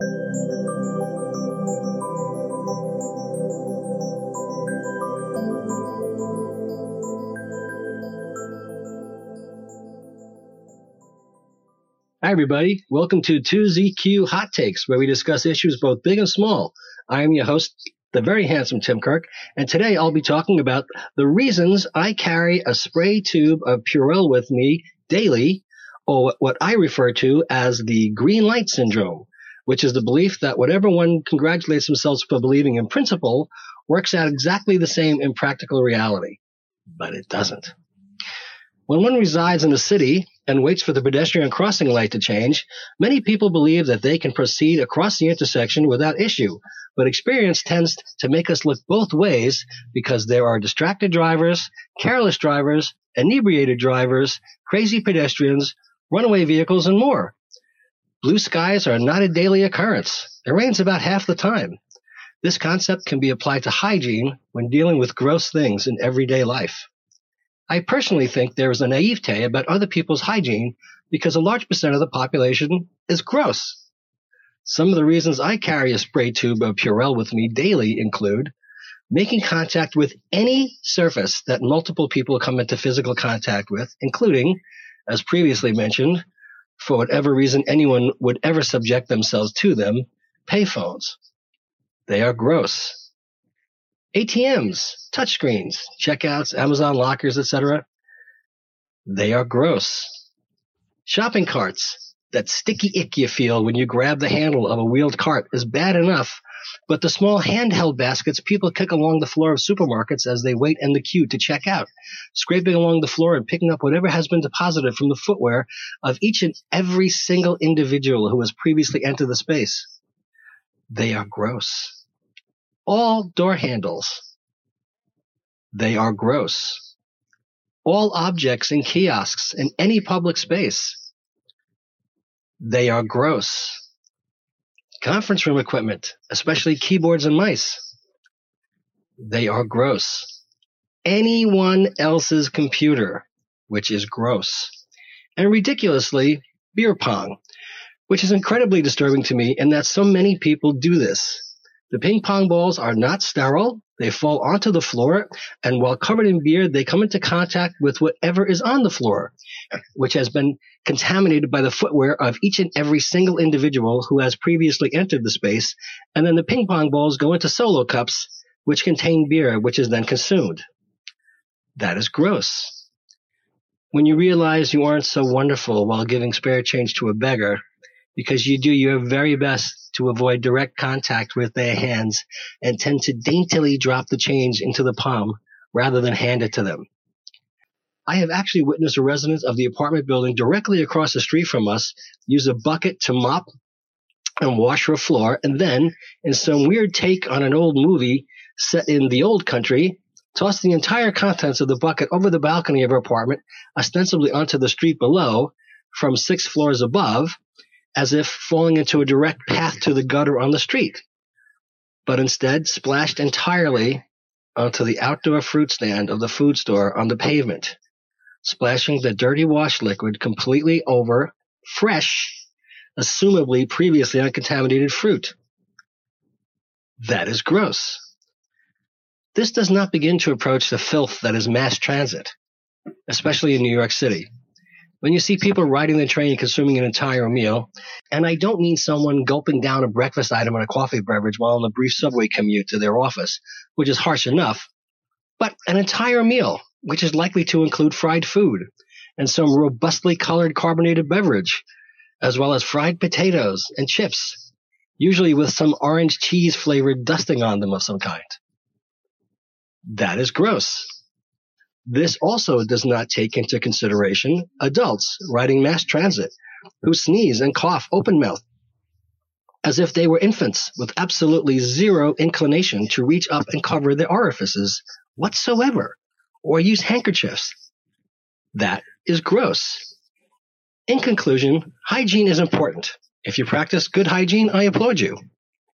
Hi, everybody. Welcome to 2ZQ Hot Takes, where we discuss issues both big and small. I am your host, the very handsome Tim Kirk, and today I'll be talking about the reasons I carry a spray tube of Purell with me daily, or what I refer to as the green light syndrome, which is the belief that whatever one congratulates themselves for believing in principle works out exactly the same in practical reality. But it doesn't. When one resides in a city and waits for the pedestrian crossing light to change, many people believe that they can proceed across the intersection without issue. But experience tends to make us look both ways because there are distracted drivers, careless drivers, inebriated drivers, crazy pedestrians, runaway vehicles, and more. Blue skies are not a daily occurrence. It rains about half the time. This concept can be applied to hygiene when dealing with gross things in everyday life. I personally think there is a naivete about other people's hygiene because a large percent of the population is gross. Some of the reasons I carry a spray tube of Purell with me daily include making contact with any surface that multiple people come into physical contact with, including, as previously mentioned, for whatever reason anyone would ever subject themselves to them, payphones. They are gross. ATMs, touchscreens, checkouts, Amazon lockers, etc. They are gross. Shopping carts, that sticky ick you feel when you grab the handle of a wheeled cart is bad enough, but the small handheld baskets people kick along the floor of supermarkets as they wait in the queue to check out, scraping along the floor and picking up whatever has been deposited from the footwear of each and every single individual who has previously entered the space. They are gross all door handles. They are gross. All objects in kiosks in any public space. They are gross. Conference room equipment, especially keyboards and mice. They are gross. Anyone else's computer, which is gross. And ridiculously, beer pong, which is incredibly disturbing to me in that so many people do this. The ping pong balls are not sterile. They fall onto the floor, and while covered in beer, they come into contact with whatever is on the floor, which has been contaminated by the footwear of each and every single individual who has previously entered the space. And then the ping pong balls go into solo cups, which contain beer, which is then consumed. That is gross. When you realize you aren't so wonderful while giving spare change to a beggar, because you do your very best to avoid direct contact with their hands and tend to daintily drop the change into the palm rather than hand it to them. I have actually witnessed a resident of the apartment building directly across the street from us use a bucket to mop and wash her floor, and then, in some weird take on an old movie set in the old country, toss the entire contents of the bucket over the balcony of her apartment, ostensibly onto the street below, from six floors above, as if falling into a direct path to the gutter on the street, but instead splashed entirely onto the outdoor fruit stand of the food store on the pavement, splashing the dirty wash liquid completely over fresh, assumably previously uncontaminated fruit. That is gross. This does not begin to approach the filth that is mass transit, especially in New York City when you see people riding the train and consuming an entire meal, and I don't mean someone gulping down a breakfast item and a coffee beverage while on a brief subway commute to their office, which is harsh enough, but an entire meal, which is likely to include fried food and some robustly colored carbonated beverage, as well as fried potatoes and chips, usually with some orange cheese flavored dusting on them of some kind. That is gross. This also does not take into consideration adults riding mass transit who sneeze and cough open mouth as if they were infants with absolutely zero inclination to reach up and cover their orifices whatsoever or use handkerchiefs. That is gross. In conclusion, hygiene is important. If you practice good hygiene, I applaud you.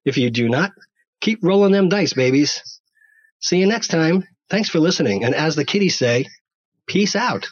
If you do not, keep rolling them dice, babies. See you next time. Thanks for listening. And as the kiddies say, peace out.